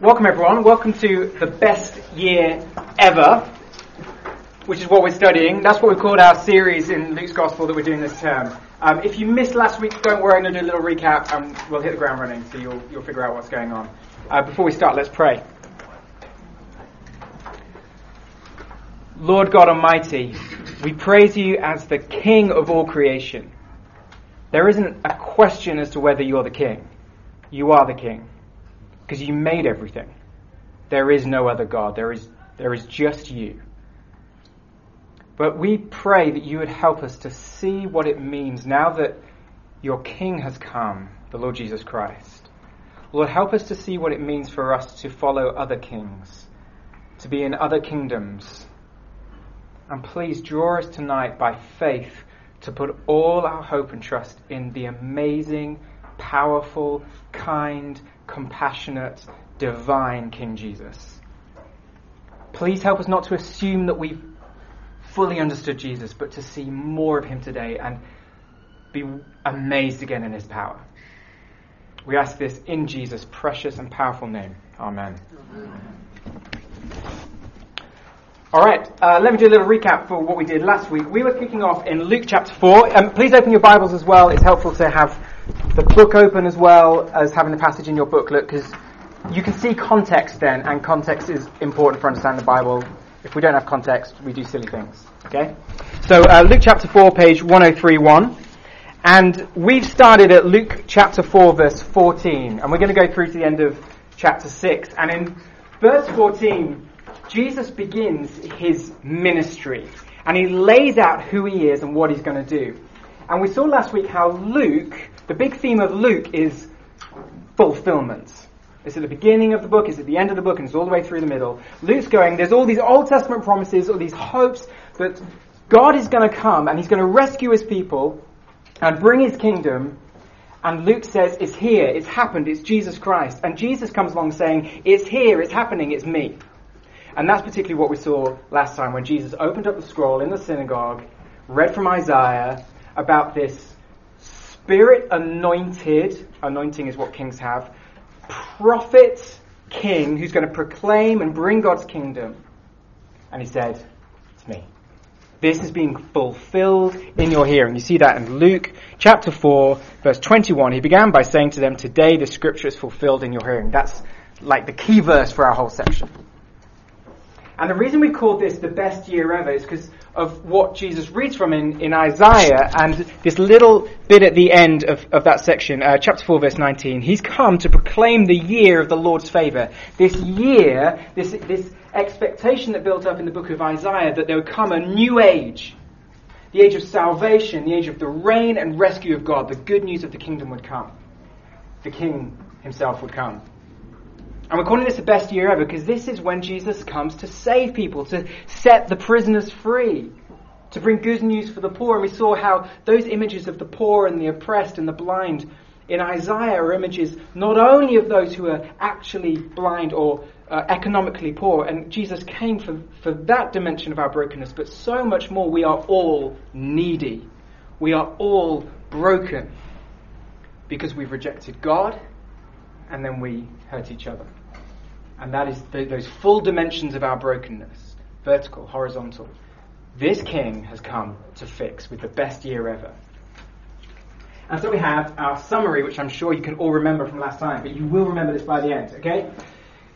Welcome, everyone. Welcome to the best year ever, which is what we're studying. That's what we called our series in Luke's Gospel that we're doing this term. Um, if you missed last week, don't worry, I'm going to do a little recap and we'll hit the ground running so you'll, you'll figure out what's going on. Uh, before we start, let's pray. Lord God Almighty, we praise you as the King of all creation. There isn't a question as to whether you're the King. You are the King because you made everything. There is no other God. There is, there is just you. But we pray that you would help us to see what it means now that your King has come, the Lord Jesus Christ. Lord, help us to see what it means for us to follow other kings, to be in other kingdoms. And please draw us tonight by faith to put all our hope and trust in the amazing, powerful, kind, compassionate, divine King Jesus. Please help us not to assume that we've fully understood Jesus, but to see more of him today and be amazed again in his power. We ask this in Jesus' precious and powerful name. Amen. Amen. All right, uh, let me do a little recap for what we did last week. We were kicking off in Luke chapter 4. Um, please open your Bibles as well. It's helpful to have the book open as well as having the passage in your booklet because you can see context then, and context is important for understanding the Bible. If we don't have context, we do silly things. Okay? So, uh, Luke chapter 4, page 1031. And we've started at Luke chapter 4, verse 14. And we're going to go through to the end of chapter 6. And in verse 14, Jesus begins his ministry and he lays out who he is and what he's going to do. And we saw last week how Luke, the big theme of Luke is fulfillment. It's at the beginning of the book, it's at the end of the book, and it's all the way through the middle. Luke's going, there's all these Old Testament promises, all these hopes that God is going to come and he's going to rescue his people and bring his kingdom. And Luke says, it's here, it's happened, it's Jesus Christ. And Jesus comes along saying, it's here, it's happening, it's me. And that's particularly what we saw last time when Jesus opened up the scroll in the synagogue, read from Isaiah about this spirit anointed, anointing is what kings have, prophet king who's going to proclaim and bring God's kingdom. And he said, It's me. This is being fulfilled in your hearing. You see that in Luke chapter 4, verse 21. He began by saying to them, Today the scripture is fulfilled in your hearing. That's like the key verse for our whole section. And the reason we called this the best year ever is because of what Jesus reads from in, in Isaiah and this little bit at the end of, of that section, uh, chapter 4, verse 19. He's come to proclaim the year of the Lord's favour. This year, this, this expectation that built up in the book of Isaiah that there would come a new age. The age of salvation, the age of the reign and rescue of God. The good news of the kingdom would come. The king himself would come. And we're calling this the best year ever because this is when Jesus comes to save people, to set the prisoners free, to bring good news for the poor. And we saw how those images of the poor and the oppressed and the blind in Isaiah are images not only of those who are actually blind or uh, economically poor, and Jesus came for, for that dimension of our brokenness, but so much more. We are all needy. We are all broken because we've rejected God and then we hurt each other. And that is the, those full dimensions of our brokenness vertical, horizontal. This king has come to fix with the best year ever. And so we have our summary, which I'm sure you can all remember from last time, but you will remember this by the end, okay?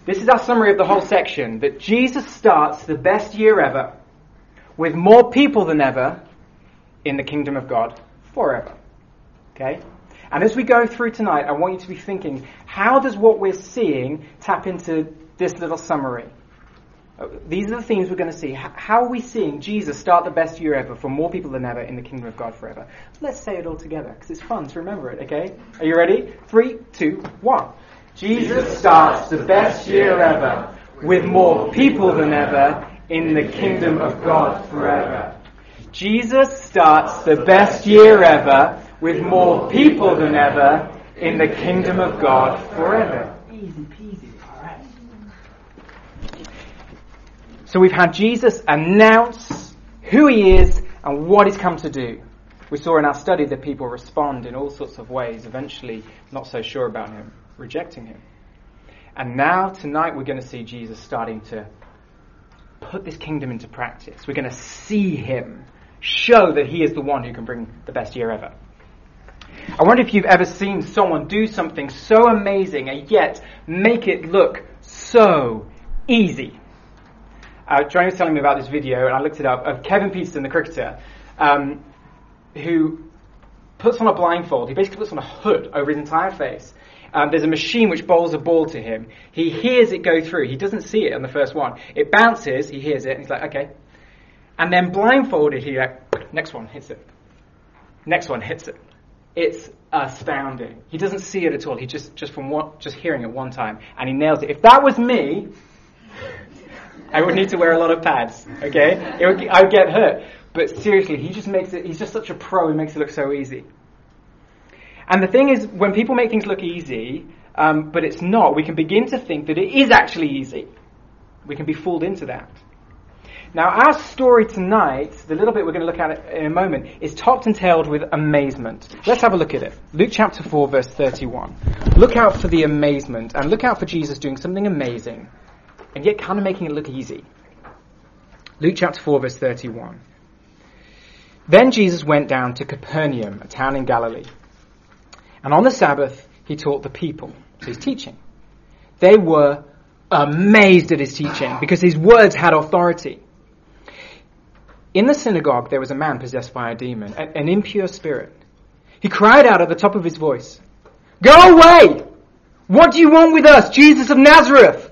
This is our summary of the whole section that Jesus starts the best year ever with more people than ever in the kingdom of God forever. Okay? And as we go through tonight, I want you to be thinking, how does what we're seeing tap into this little summary? Uh, these are the themes we're going to see. How are we seeing Jesus start the best year ever for more people than ever in the kingdom of God forever? Let's say it all together because it's fun to remember it, okay? Are you ready? Three, two, one. Jesus starts the best year ever with more people than ever in the kingdom of God forever. Jesus starts the best year ever with more people than ever in the kingdom of God forever. Easy peasy. So we've had Jesus announce who he is and what he's come to do. We saw in our study that people respond in all sorts of ways, eventually not so sure about him, rejecting him. And now, tonight, we're going to see Jesus starting to put this kingdom into practice. We're going to see him show that he is the one who can bring the best year ever. I wonder if you've ever seen someone do something so amazing and yet make it look so easy. Uh, Johnny was telling me about this video, and I looked it up, of Kevin Pietersen, the cricketer, um, who puts on a blindfold. He basically puts on a hood over his entire face. Um, there's a machine which bowls a ball to him. He hears it go through. He doesn't see it on the first one. It bounces. He hears it. And he's like, okay. And then blindfolded, he like, next one hits it. Next one hits it. It's astounding. He doesn't see it at all. He just, just from what, just hearing it one time, and he nails it. If that was me, I would need to wear a lot of pads. Okay, would, I would get hurt. But seriously, he just makes it. He's just such a pro. He makes it look so easy. And the thing is, when people make things look easy, um, but it's not, we can begin to think that it is actually easy. We can be fooled into that. Now, our story tonight, the little bit we're going to look at in a moment, is topped and tailed with amazement. Let's have a look at it. Luke chapter 4, verse 31. Look out for the amazement, and look out for Jesus doing something amazing, and yet kind of making it look easy. Luke chapter 4, verse 31. Then Jesus went down to Capernaum, a town in Galilee. And on the Sabbath, he taught the people. So he's teaching. They were amazed at his teaching because his words had authority. In the synagogue, there was a man possessed by a demon, an impure spirit. He cried out at the top of his voice, Go away! What do you want with us, Jesus of Nazareth?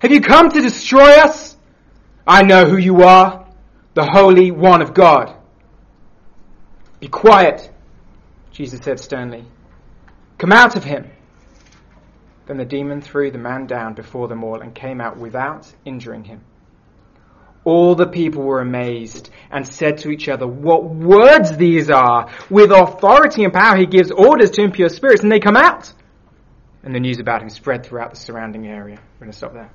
Have you come to destroy us? I know who you are, the Holy One of God. Be quiet, Jesus said sternly. Come out of him. Then the demon threw the man down before them all and came out without injuring him. All the people were amazed and said to each other, What words these are! With authority and power he gives orders to impure spirits and they come out. And the news about him spread throughout the surrounding area. We're going to stop there.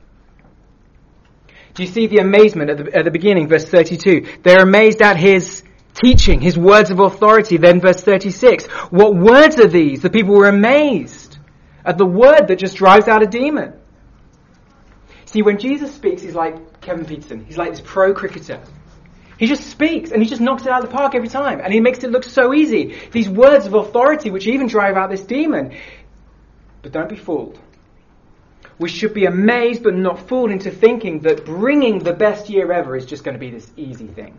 Do you see the amazement at the, at the beginning, verse 32? They're amazed at his teaching, his words of authority. Then verse 36. What words are these? The people were amazed at the word that just drives out a demon. See, when Jesus speaks, he's like Kevin Pietersen. He's like this pro cricketer. He just speaks and he just knocks it out of the park every time. And he makes it look so easy. These words of authority, which even drive out this demon. But don't be fooled. We should be amazed but not fooled into thinking that bringing the best year ever is just going to be this easy thing.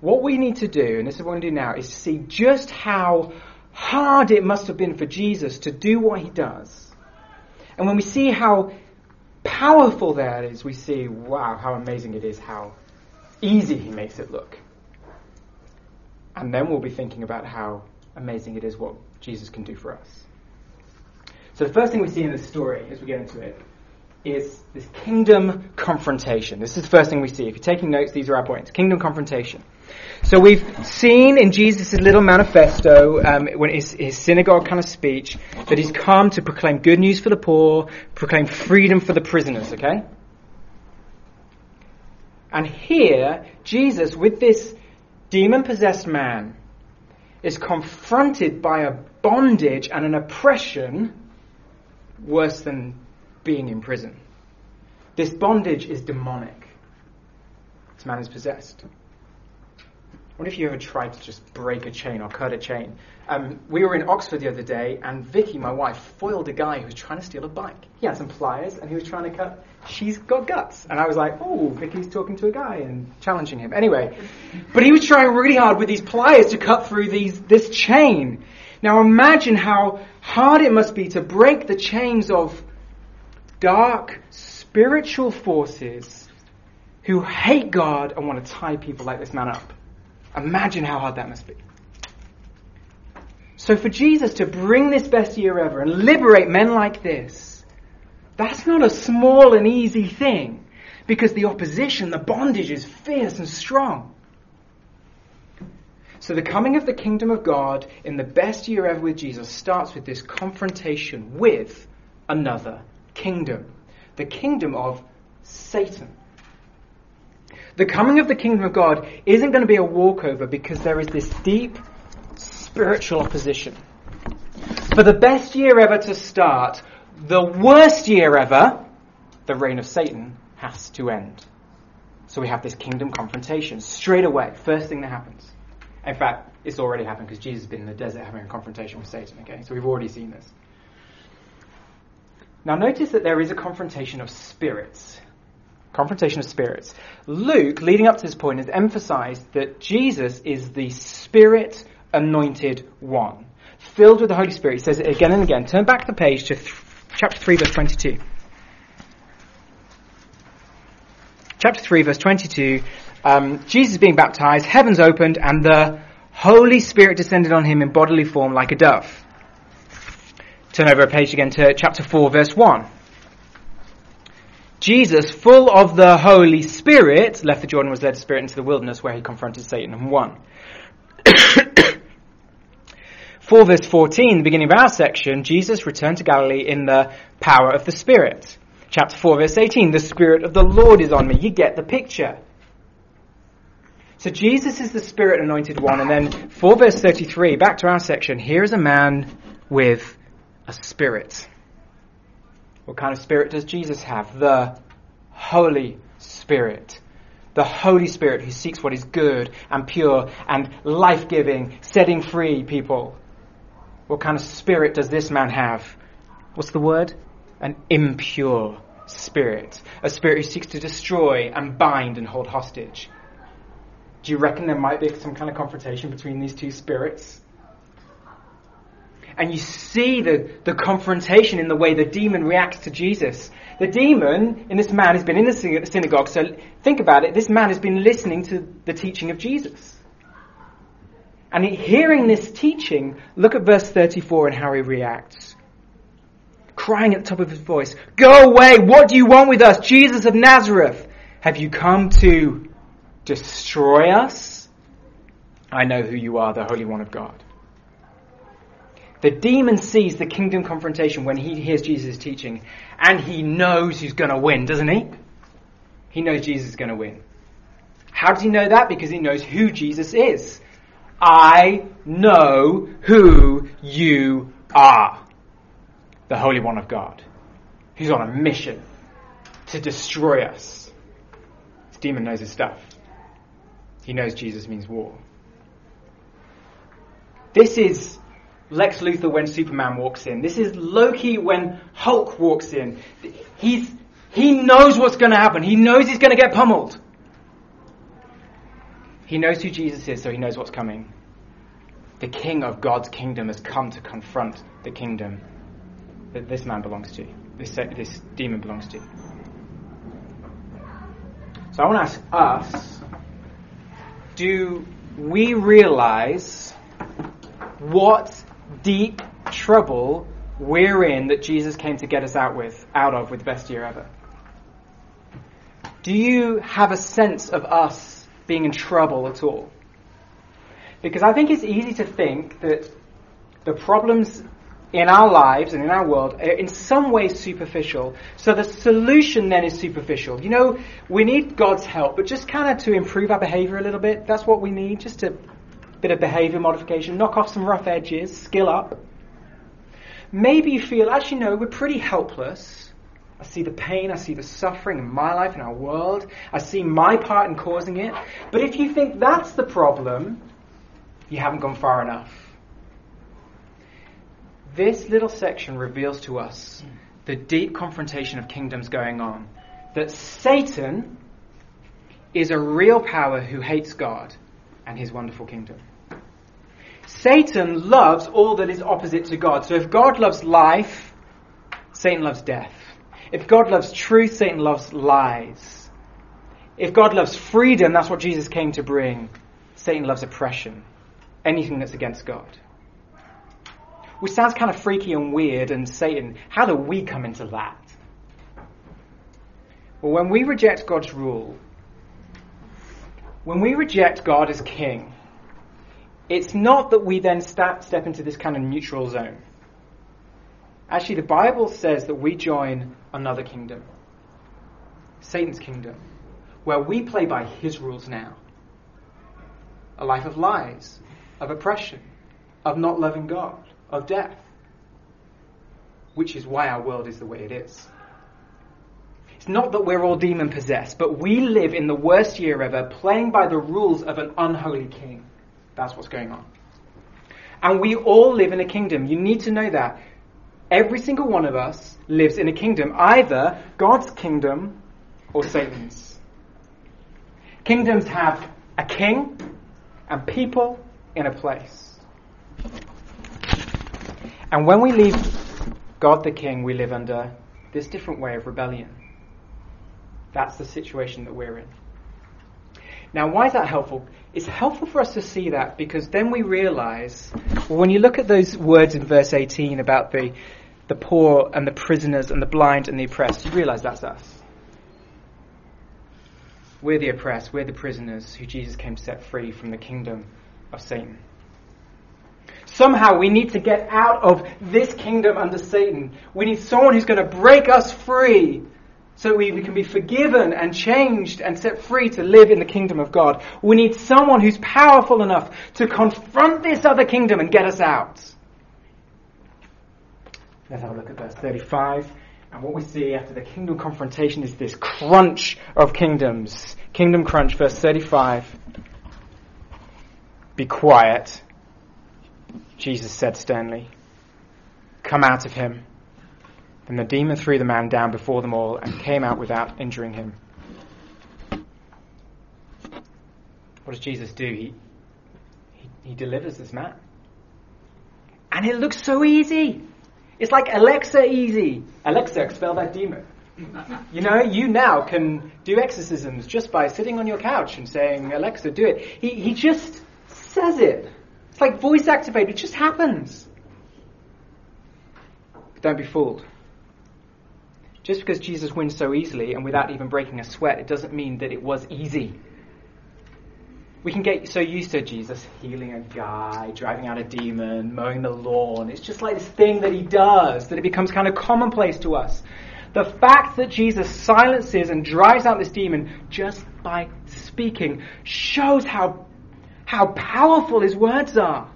What we need to do, and this is what we're going to do now, is to see just how hard it must have been for Jesus to do what he does. And when we see how powerful that is, we see, wow, how amazing it is, how easy he makes it look. And then we'll be thinking about how amazing it is what Jesus can do for us. So the first thing we see in this story, as we get into it, is this kingdom confrontation. This is the first thing we see. If you're taking notes, these are our points. Kingdom confrontation. So we've seen in Jesus' little manifesto, um, when his, his synagogue kind of speech, that he's come to proclaim good news for the poor, proclaim freedom for the prisoners, okay? And here, Jesus, with this demon possessed man, is confronted by a bondage and an oppression worse than being in prison. This bondage is demonic. This man is possessed. What if you ever tried to just break a chain or cut a chain? Um, we were in Oxford the other day, and Vicky, my wife, foiled a guy who was trying to steal a bike. He had some pliers, and he was trying to cut. She's got guts, and I was like, "Oh, Vicky's talking to a guy and challenging him." Anyway, but he was trying really hard with these pliers to cut through these this chain. Now imagine how hard it must be to break the chains of dark spiritual forces who hate God and want to tie people like this man up. Imagine how hard that must be. So for Jesus to bring this best year ever and liberate men like this, that's not a small and easy thing because the opposition, the bondage is fierce and strong. So the coming of the kingdom of God in the best year ever with Jesus starts with this confrontation with another kingdom. The kingdom of Satan. The coming of the kingdom of God isn't going to be a walkover because there is this deep spiritual opposition. For the best year ever to start, the worst year ever, the reign of Satan has to end. So we have this kingdom confrontation straight away. First thing that happens. In fact, it's already happened because Jesus has been in the desert having a confrontation with Satan. Okay, so we've already seen this. Now notice that there is a confrontation of spirits. Confrontation of spirits. Luke, leading up to this point, has emphasized that Jesus is the spirit anointed one, filled with the Holy Spirit. He says it again and again. Turn back the page to th- chapter 3, verse 22. Chapter 3, verse 22. Um, Jesus being baptized, heavens opened, and the Holy Spirit descended on him in bodily form like a dove. Turn over a page again to chapter 4, verse 1. Jesus, full of the Holy Spirit, left the Jordan, was led to Spirit into the wilderness where he confronted Satan and won. 4 verse 14, the beginning of our section, Jesus returned to Galilee in the power of the Spirit. Chapter 4 verse 18, the Spirit of the Lord is on me. You get the picture. So Jesus is the Spirit anointed one, and then 4 verse 33, back to our section, here is a man with a spirit. What kind of spirit does Jesus have? The Holy Spirit. The Holy Spirit who seeks what is good and pure and life giving, setting free people. What kind of spirit does this man have? What's the word? An impure spirit. A spirit who seeks to destroy and bind and hold hostage. Do you reckon there might be some kind of confrontation between these two spirits? And you see the, the confrontation in the way the demon reacts to Jesus. The demon in this man has been in the synagogue, so think about it. This man has been listening to the teaching of Jesus. And hearing this teaching, look at verse 34 and how he reacts. Crying at the top of his voice, Go away! What do you want with us? Jesus of Nazareth! Have you come to destroy us? I know who you are, the Holy One of God. The demon sees the kingdom confrontation when he hears Jesus' teaching, and he knows who's going to win, doesn't he? He knows Jesus is going to win. How does he know that? Because he knows who Jesus is. I know who you are. The Holy One of God, who's on a mission to destroy us. This demon knows his stuff. He knows Jesus means war. This is Lex Luthor when Superman walks in. This is Loki when Hulk walks in. He's, he knows what's going to happen. He knows he's going to get pummeled. He knows who Jesus is, so he knows what's coming. The king of God's kingdom has come to confront the kingdom that this man belongs to, this, this demon belongs to. So I want to ask us do we realize what deep trouble we're in that Jesus came to get us out with, out of with the best year ever? Do you have a sense of us being in trouble at all? Because I think it's easy to think that the problems in our lives and in our world are in some way superficial. So the solution then is superficial. You know, we need God's help, but just kind of to improve our behavior a little bit. That's what we need, just a bit of behavior modification, knock off some rough edges, skill up. Maybe you feel, actually, no, we're pretty helpless. I see the pain, I see the suffering in my life, in our world. I see my part in causing it. But if you think that's the problem, you haven't gone far enough. This little section reveals to us the deep confrontation of kingdoms going on. That Satan is a real power who hates God and his wonderful kingdom. Satan loves all that is opposite to God. So if God loves life, Satan loves death. If God loves truth, Satan loves lies. If God loves freedom, that's what Jesus came to bring. Satan loves oppression. Anything that's against God. Which sounds kind of freaky and weird, and Satan, how do we come into that? Well, when we reject God's rule, when we reject God as king, it's not that we then step, step into this kind of neutral zone. Actually, the Bible says that we join another kingdom, Satan's kingdom, where we play by his rules now. A life of lies, of oppression, of not loving God, of death. which is why our world is the way it is. It's not that we're all demon possessed, but we live in the worst year ever, playing by the rules of an unholy king. That's what's going on. And we all live in a kingdom. You need to know that. Every single one of us lives in a kingdom, either God's kingdom or Satan's. Kingdoms have a king and people in a place. And when we leave God the king, we live under this different way of rebellion. That's the situation that we're in. Now, why is that helpful? It's helpful for us to see that because then we realize, well, when you look at those words in verse 18 about the, the poor and the prisoners and the blind and the oppressed, you realize that's us. We're the oppressed, we're the prisoners who Jesus came to set free from the kingdom of Satan. Somehow we need to get out of this kingdom under Satan. We need someone who's going to break us free so we, we can be forgiven and changed and set free to live in the kingdom of God. We need someone who's powerful enough to confront this other kingdom and get us out. Let's have a look at verse 35. And what we see after the kingdom confrontation is this crunch of kingdoms. Kingdom crunch, verse 35. Be quiet, Jesus said sternly. Come out of him. And the demon threw the man down before them all and came out without injuring him. What does Jesus do? He, he, he delivers this man. And it looks so easy. It's like Alexa easy. Alexa, expel that demon. You know, you now can do exorcisms just by sitting on your couch and saying, Alexa, do it. He, he just says it. It's like voice activated. It just happens. But don't be fooled. Just because Jesus wins so easily and without even breaking a sweat, it doesn't mean that it was easy. We can get so used to Jesus healing a guy, driving out a demon, mowing the lawn. It's just like this thing that he does that it becomes kind of commonplace to us. The fact that Jesus silences and drives out this demon just by speaking shows how, how powerful his words are.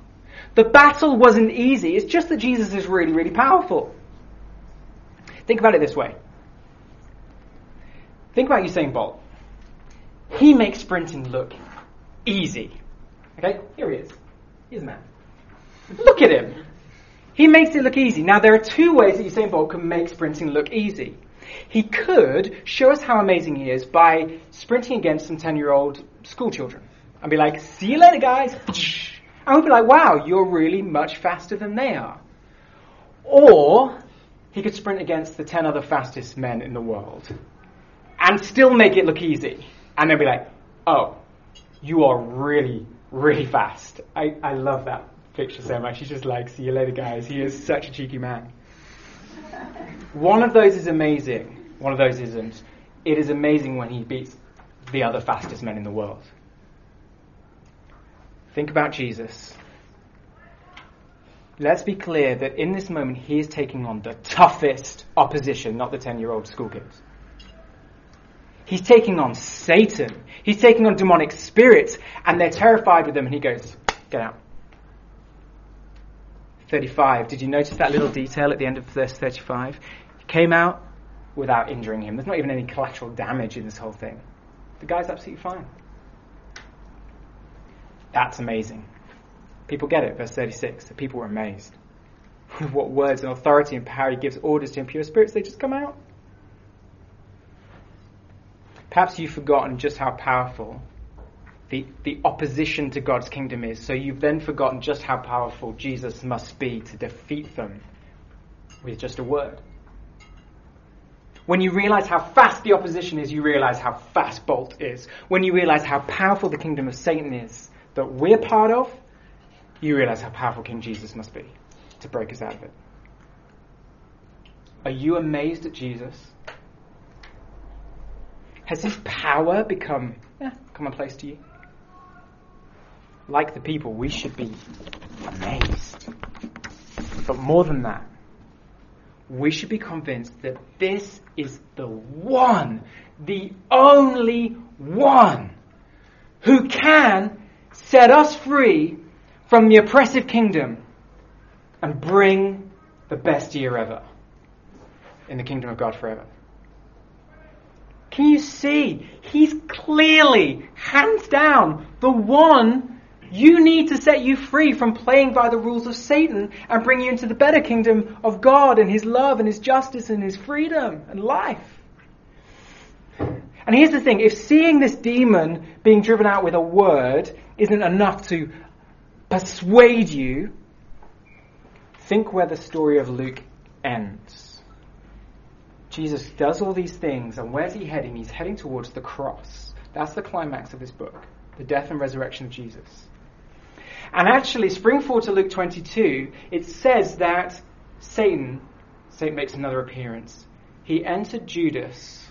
The battle wasn't easy. It's just that Jesus is really, really powerful. Think about it this way. Think about Usain Bolt. He makes sprinting look easy. Okay, here he is. He's a man. Look at him. He makes it look easy. Now, there are two ways that Usain Bolt can make sprinting look easy. He could show us how amazing he is by sprinting against some 10 year old school children and be like, see you later, guys. And we'd be like, wow, you're really much faster than they are. Or he could sprint against the 10 other fastest men in the world and still make it look easy. And they'll be like, oh, you are really, really fast. I, I love that picture so much. He's just like, see you later, guys. He is such a cheeky man. One of those is amazing, one of those isn't. It is amazing when he beats the other fastest men in the world. Think about Jesus let's be clear that in this moment he is taking on the toughest opposition, not the 10 year old school kids. He's taking on Satan. He's taking on demonic spirits, and they're terrified with him, and he goes, Get out. 35. Did you notice that little detail at the end of verse 35? He came out without injuring him. There's not even any collateral damage in this whole thing. The guy's absolutely fine. That's amazing. People get it, verse 36. The people were amazed. what words and authority and power he gives orders to impure spirits, they just come out. Perhaps you've forgotten just how powerful the, the opposition to God's kingdom is, so you've then forgotten just how powerful Jesus must be to defeat them with just a word. When you realize how fast the opposition is, you realize how fast Bolt is. When you realize how powerful the kingdom of Satan is that we're part of, you realize how powerful King Jesus must be to break us out of it. Are you amazed at Jesus? Has his power become yeah, commonplace to you? Like the people, we should be amazed. But more than that, we should be convinced that this is the one, the only one who can set us free from the oppressive kingdom and bring the best year ever. in the kingdom of God forever. Can you see? He's clearly, hands down, the one you need to set you free from playing by the rules of Satan and bring you into the better kingdom of God and His love and His justice and His freedom and life. And here's the thing if seeing this demon being driven out with a word isn't enough to persuade you, think where the story of Luke ends. Jesus does all these things, and where's he heading? He's heading towards the cross. That's the climax of this book the death and resurrection of Jesus. And actually, spring forward to Luke 22, it says that Satan, Satan makes another appearance. He entered Judas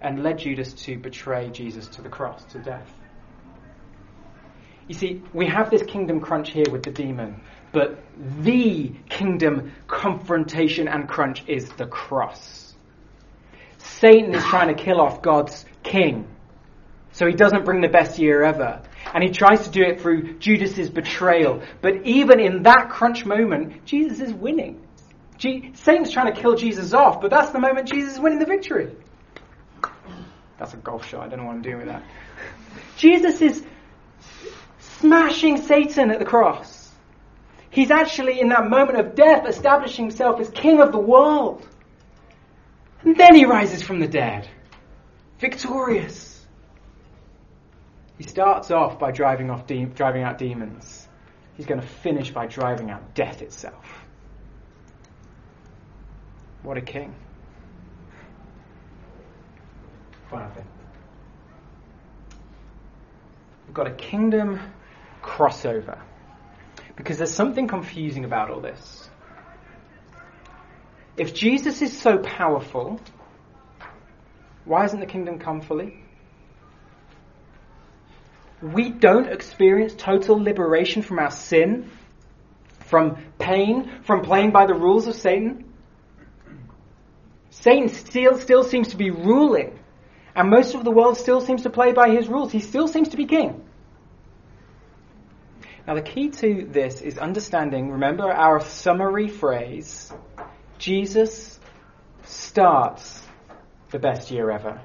and led Judas to betray Jesus to the cross, to death. You see, we have this kingdom crunch here with the demon, but the kingdom confrontation and crunch is the cross. Satan is trying to kill off God's king. So he doesn't bring the best year ever. And he tries to do it through Judas's betrayal. But even in that crunch moment, Jesus is winning. G- Satan's trying to kill Jesus off, but that's the moment Jesus is winning the victory. That's a golf shot. I don't know what I'm doing with that. Jesus is smashing Satan at the cross. He's actually, in that moment of death, establishing himself as king of the world. And then he rises from the dead, victorious. He starts off by driving, off de- driving out demons. He's going to finish by driving out death itself. What a king. Final thing. We've got a kingdom crossover. Because there's something confusing about all this. If Jesus is so powerful, why hasn't the kingdom come fully? We don't experience total liberation from our sin, from pain, from playing by the rules of Satan. Satan still, still seems to be ruling, and most of the world still seems to play by his rules. He still seems to be king. Now, the key to this is understanding, remember our summary phrase Jesus starts the best year ever.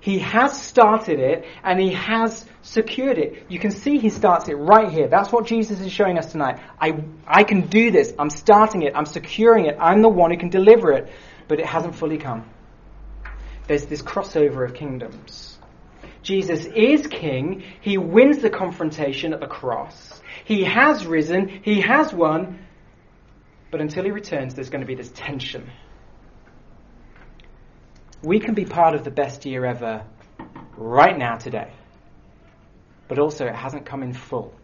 He has started it and he has secured it. You can see he starts it right here. That's what Jesus is showing us tonight. I, I can do this. I'm starting it. I'm securing it. I'm the one who can deliver it. But it hasn't fully come. There's this crossover of kingdoms. Jesus is king. He wins the confrontation at the cross. He has risen. He has won. But until he returns, there's going to be this tension. We can be part of the best year ever right now, today. But also, it hasn't come in full.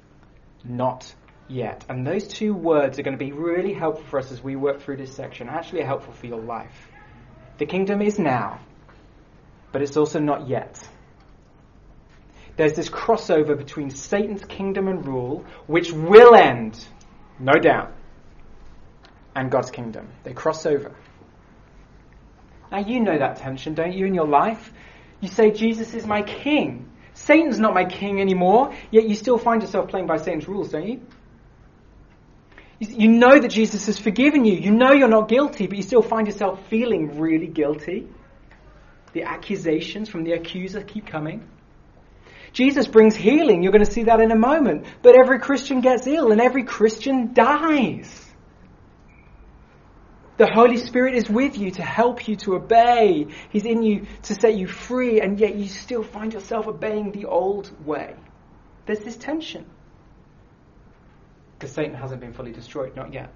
Not yet. And those two words are going to be really helpful for us as we work through this section. Actually, helpful for your life. The kingdom is now, but it's also not yet there's this crossover between Satan's kingdom and rule, which will end, no doubt, and God's kingdom. They cross over. Now, you know that tension, don't you, in your life? You say, Jesus is my king. Satan's not my king anymore, yet you still find yourself playing by Satan's rules, don't you? You know that Jesus has forgiven you. You know you're not guilty, but you still find yourself feeling really guilty. The accusations from the accuser keep coming. Jesus brings healing. You're going to see that in a moment. But every Christian gets ill and every Christian dies. The Holy Spirit is with you to help you to obey. He's in you to set you free, and yet you still find yourself obeying the old way. There's this tension. Because Satan hasn't been fully destroyed, not yet.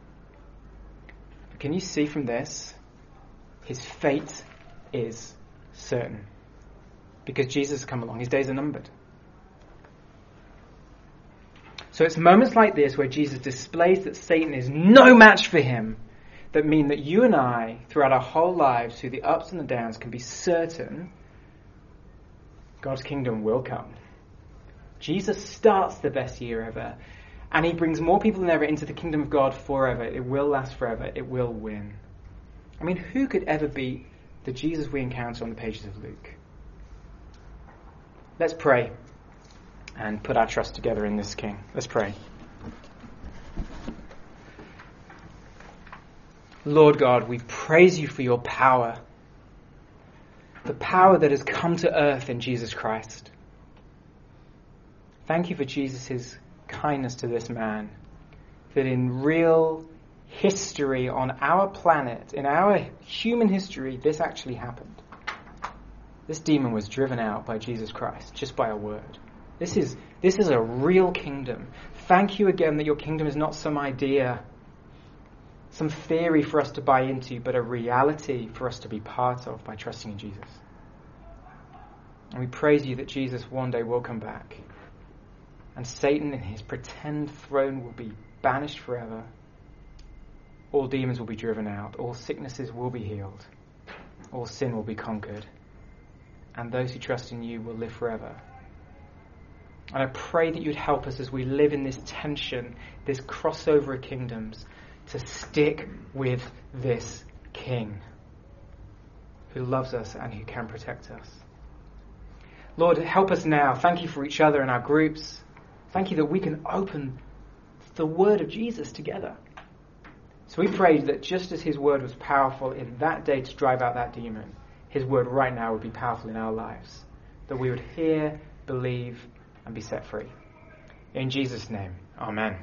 But can you see from this? His fate is certain. Because Jesus has come along, his days are numbered. So it's moments like this where Jesus displays that Satan is no match for him that mean that you and I, throughout our whole lives, through the ups and the downs, can be certain God's kingdom will come. Jesus starts the best year ever, and he brings more people than ever into the kingdom of God forever. It will last forever. It will win. I mean, who could ever beat the Jesus we encounter on the pages of Luke? Let's pray and put our trust together in this King. Let's pray. Lord God, we praise you for your power, the power that has come to earth in Jesus Christ. Thank you for Jesus' kindness to this man, that in real history on our planet, in our human history, this actually happened. This demon was driven out by Jesus Christ just by a word. This is, this is a real kingdom. Thank you again that your kingdom is not some idea, some theory for us to buy into, but a reality for us to be part of by trusting in Jesus. And we praise you that Jesus one day will come back. And Satan and his pretend throne will be banished forever. All demons will be driven out. All sicknesses will be healed. All sin will be conquered and those who trust in you will live forever. And I pray that you'd help us as we live in this tension, this crossover of kingdoms, to stick with this King who loves us and who can protect us. Lord, help us now. Thank you for each other and our groups. Thank you that we can open the word of Jesus together. So we pray that just as his word was powerful in that day to drive out that demon, his word right now would be powerful in our lives. That we would hear, believe, and be set free. In Jesus' name, Amen.